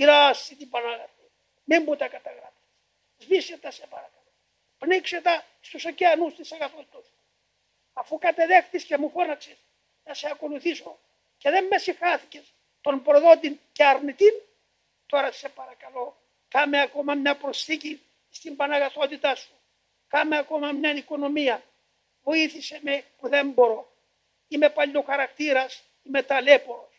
πειράσει την Παναγάπη. Μην μου τα καταγράψεις. Σβήσε τα σε παρακαλώ. Πνίξε τα στους ωκεανούς της αγαθότητο. Αφού κατεδέχτης και μου φώναξες, να σε ακολουθήσω και δεν με συγχάθηκες τον προδότη και αρνητή, τώρα σε παρακαλώ κάμε ακόμα μια προσθήκη στην Παναγαθότητά σου. Κάμε ακόμα μια οικονομία. Βοήθησε με που δεν μπορώ. Είμαι παλιό χαρακτήρα, είμαι ταλέπορος.